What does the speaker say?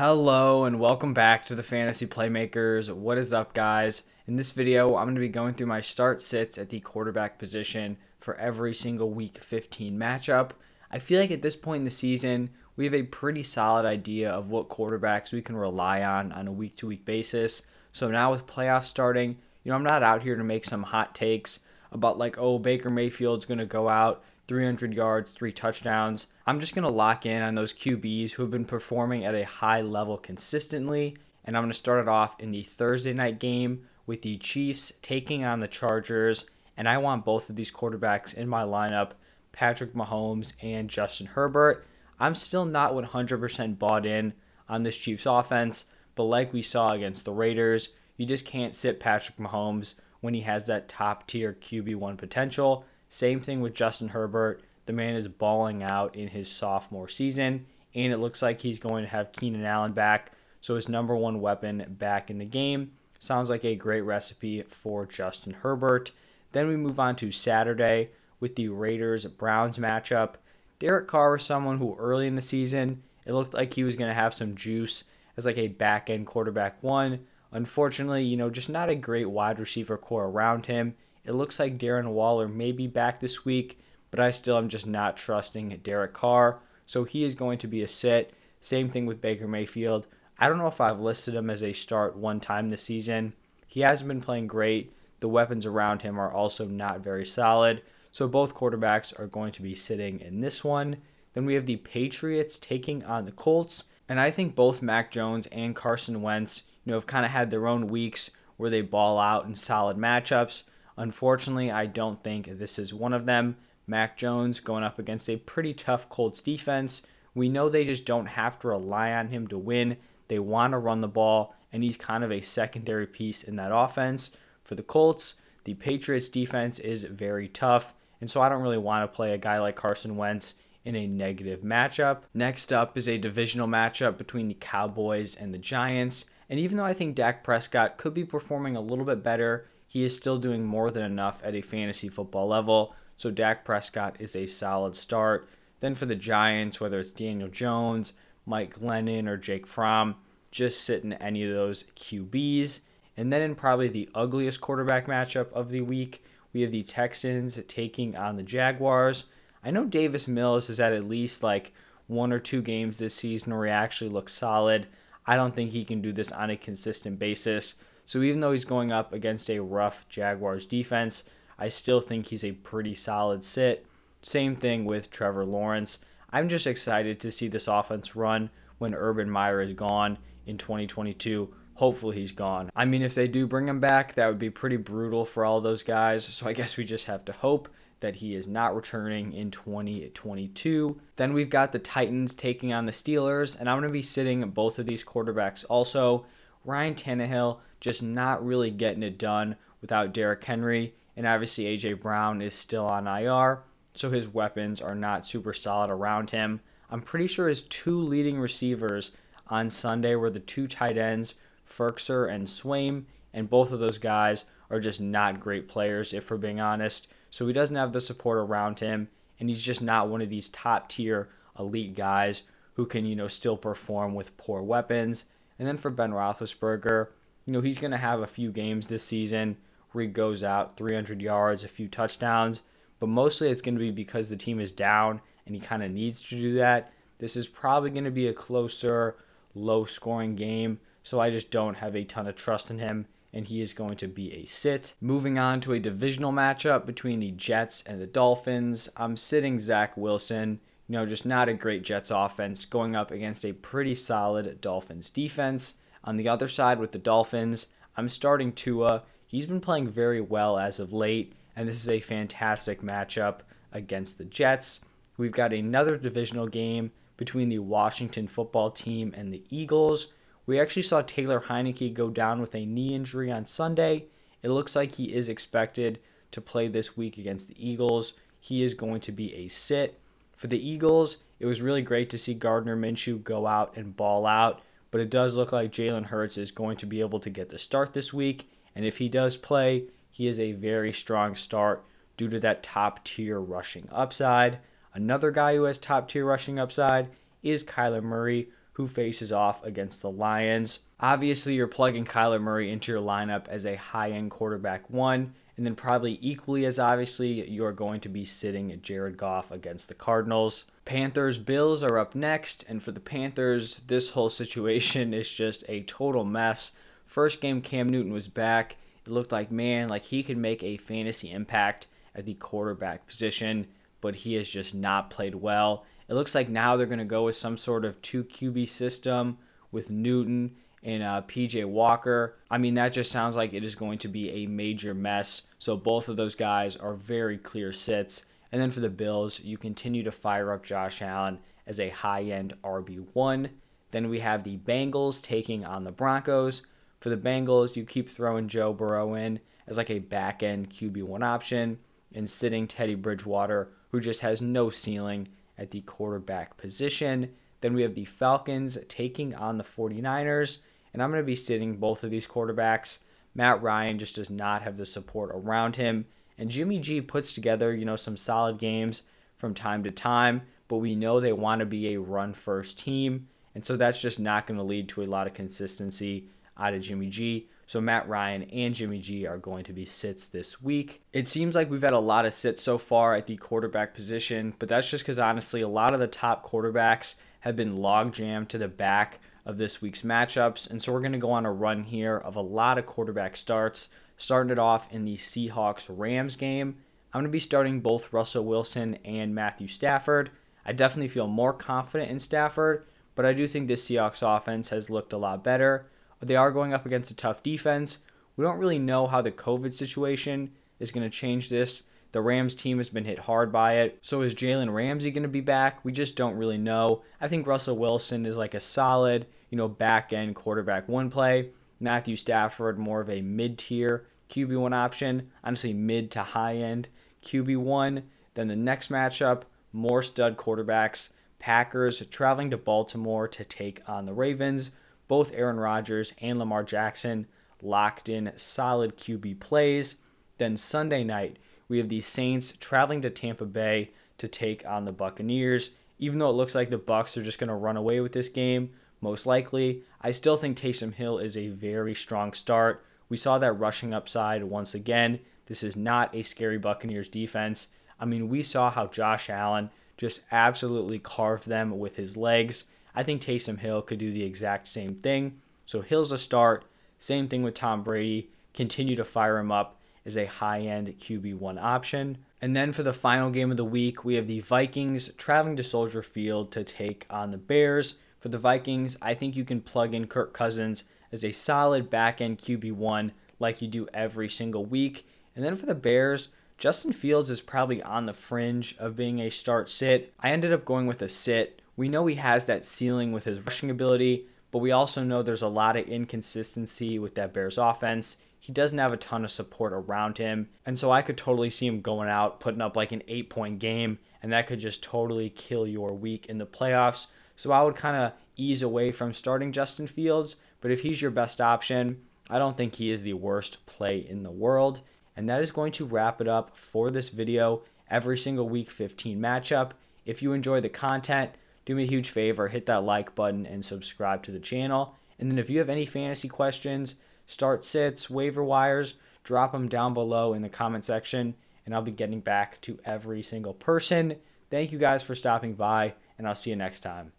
Hello and welcome back to the Fantasy Playmakers. What is up, guys? In this video, I'm going to be going through my start sits at the quarterback position for every single week 15 matchup. I feel like at this point in the season, we have a pretty solid idea of what quarterbacks we can rely on on a week to week basis. So now with playoffs starting, you know, I'm not out here to make some hot takes about like, oh, Baker Mayfield's going to go out 300 yards, three touchdowns. I'm just going to lock in on those QBs who have been performing at a high level consistently. And I'm going to start it off in the Thursday night game with the Chiefs taking on the Chargers. And I want both of these quarterbacks in my lineup Patrick Mahomes and Justin Herbert. I'm still not 100% bought in on this Chiefs offense, but like we saw against the Raiders, you just can't sit Patrick Mahomes when he has that top tier QB1 potential. Same thing with Justin Herbert. The man is balling out in his sophomore season, and it looks like he's going to have Keenan Allen back. So his number one weapon back in the game. Sounds like a great recipe for Justin Herbert. Then we move on to Saturday with the Raiders Browns matchup. Derek Carr was someone who early in the season it looked like he was going to have some juice as like a back end quarterback one. Unfortunately, you know, just not a great wide receiver corps around him. It looks like Darren Waller may be back this week, but I still am just not trusting Derek Carr. So he is going to be a sit. Same thing with Baker Mayfield. I don't know if I've listed him as a start one time this season. He hasn't been playing great. The weapons around him are also not very solid. So both quarterbacks are going to be sitting in this one. Then we have the Patriots taking on the Colts. And I think both Mac Jones and Carson Wentz, you know, have kind of had their own weeks where they ball out in solid matchups. Unfortunately, I don't think this is one of them. Mac Jones going up against a pretty tough Colts defense. We know they just don't have to rely on him to win. They want to run the ball, and he's kind of a secondary piece in that offense. For the Colts, the Patriots defense is very tough, and so I don't really want to play a guy like Carson Wentz in a negative matchup. Next up is a divisional matchup between the Cowboys and the Giants. And even though I think Dak Prescott could be performing a little bit better, he is still doing more than enough at a fantasy football level. So Dak Prescott is a solid start. Then for the Giants, whether it's Daniel Jones, Mike Glennon, or Jake Fromm, just sit in any of those QBs. And then in probably the ugliest quarterback matchup of the week, we have the Texans taking on the Jaguars. I know Davis Mills is had at least like one or two games this season where he actually looks solid. I don't think he can do this on a consistent basis. So even though he's going up against a rough Jaguars defense, I still think he's a pretty solid sit. Same thing with Trevor Lawrence. I'm just excited to see this offense run when Urban Meyer is gone in 2022. Hopefully he's gone. I mean, if they do bring him back, that would be pretty brutal for all those guys. So I guess we just have to hope that he is not returning in 2022. Then we've got the Titans taking on the Steelers, and I'm going to be sitting both of these quarterbacks also. Ryan Tannehill just not really getting it done without Derrick Henry, and obviously AJ Brown is still on IR, so his weapons are not super solid around him. I'm pretty sure his two leading receivers on Sunday were the two tight ends, Firkser and Swaim, and both of those guys are just not great players, if we're being honest. So he doesn't have the support around him, and he's just not one of these top tier elite guys who can, you know, still perform with poor weapons. And then for Ben Roethlisberger, you know, he's going to have a few games this season where he goes out 300 yards, a few touchdowns, but mostly it's going to be because the team is down and he kind of needs to do that. This is probably going to be a closer, low scoring game, so I just don't have a ton of trust in him, and he is going to be a sit. Moving on to a divisional matchup between the Jets and the Dolphins, I'm sitting Zach Wilson you know, just not a great Jets offense going up against a pretty solid Dolphins defense. On the other side with the Dolphins, I'm starting Tua. He's been playing very well as of late, and this is a fantastic matchup against the Jets. We've got another divisional game between the Washington football team and the Eagles. We actually saw Taylor Heinicke go down with a knee injury on Sunday. It looks like he is expected to play this week against the Eagles. He is going to be a sit. For the Eagles, it was really great to see Gardner Minshew go out and ball out, but it does look like Jalen Hurts is going to be able to get the start this week. And if he does play, he is a very strong start due to that top tier rushing upside. Another guy who has top tier rushing upside is Kyler Murray, who faces off against the Lions. Obviously, you're plugging Kyler Murray into your lineup as a high end quarterback one, and then probably equally as obviously, you're going to be sitting Jared Goff against the Cardinals. Panthers Bills are up next, and for the Panthers, this whole situation is just a total mess. First game, Cam Newton was back. It looked like, man, like he could make a fantasy impact at the quarterback position, but he has just not played well. It looks like now they're going to go with some sort of two QB system with Newton and uh, PJ Walker. I mean, that just sounds like it is going to be a major mess. So both of those guys are very clear sits. And then for the Bills, you continue to fire up Josh Allen as a high end RB1. Then we have the Bengals taking on the Broncos. For the Bengals, you keep throwing Joe Burrow in as like a back end QB1 option and sitting Teddy Bridgewater, who just has no ceiling at the quarterback position. Then we have the Falcons taking on the 49ers, and I'm going to be sitting both of these quarterbacks. Matt Ryan just does not have the support around him, and Jimmy G puts together, you know, some solid games from time to time, but we know they want to be a run first team, and so that's just not going to lead to a lot of consistency out of Jimmy G. So Matt Ryan and Jimmy G are going to be sits this week. It seems like we've had a lot of sits so far at the quarterback position, but that's just because honestly, a lot of the top quarterbacks have been log jammed to the back of this week's matchups. And so we're going to go on a run here of a lot of quarterback starts, starting it off in the Seahawks Rams game. I'm going to be starting both Russell Wilson and Matthew Stafford. I definitely feel more confident in Stafford, but I do think this Seahawks offense has looked a lot better. They are going up against a tough defense. We don't really know how the COVID situation is going to change this. The Rams team has been hit hard by it. So is Jalen Ramsey going to be back? We just don't really know. I think Russell Wilson is like a solid, you know, back end quarterback one play. Matthew Stafford more of a mid tier QB1 option, honestly mid to high end QB1. Then the next matchup, more stud quarterbacks. Packers traveling to Baltimore to take on the Ravens both Aaron Rodgers and Lamar Jackson locked in solid QB plays. Then Sunday night, we have the Saints traveling to Tampa Bay to take on the Buccaneers. Even though it looks like the Bucks are just going to run away with this game, most likely, I still think Taysom Hill is a very strong start. We saw that rushing upside once again. This is not a scary Buccaneers defense. I mean, we saw how Josh Allen just absolutely carved them with his legs. I think Taysom Hill could do the exact same thing. So Hill's a start. Same thing with Tom Brady. Continue to fire him up as a high end QB1 option. And then for the final game of the week, we have the Vikings traveling to Soldier Field to take on the Bears. For the Vikings, I think you can plug in Kirk Cousins as a solid back end QB1 like you do every single week. And then for the Bears, Justin Fields is probably on the fringe of being a start sit. I ended up going with a sit we know he has that ceiling with his rushing ability, but we also know there's a lot of inconsistency with that Bears offense. He doesn't have a ton of support around him, and so I could totally see him going out, putting up like an eight point game, and that could just totally kill your week in the playoffs. So I would kind of ease away from starting Justin Fields, but if he's your best option, I don't think he is the worst play in the world. And that is going to wrap it up for this video. Every single week 15 matchup. If you enjoy the content, do me a huge favor, hit that like button and subscribe to the channel. And then if you have any fantasy questions, start sits, waiver wires, drop them down below in the comment section, and I'll be getting back to every single person. Thank you guys for stopping by, and I'll see you next time.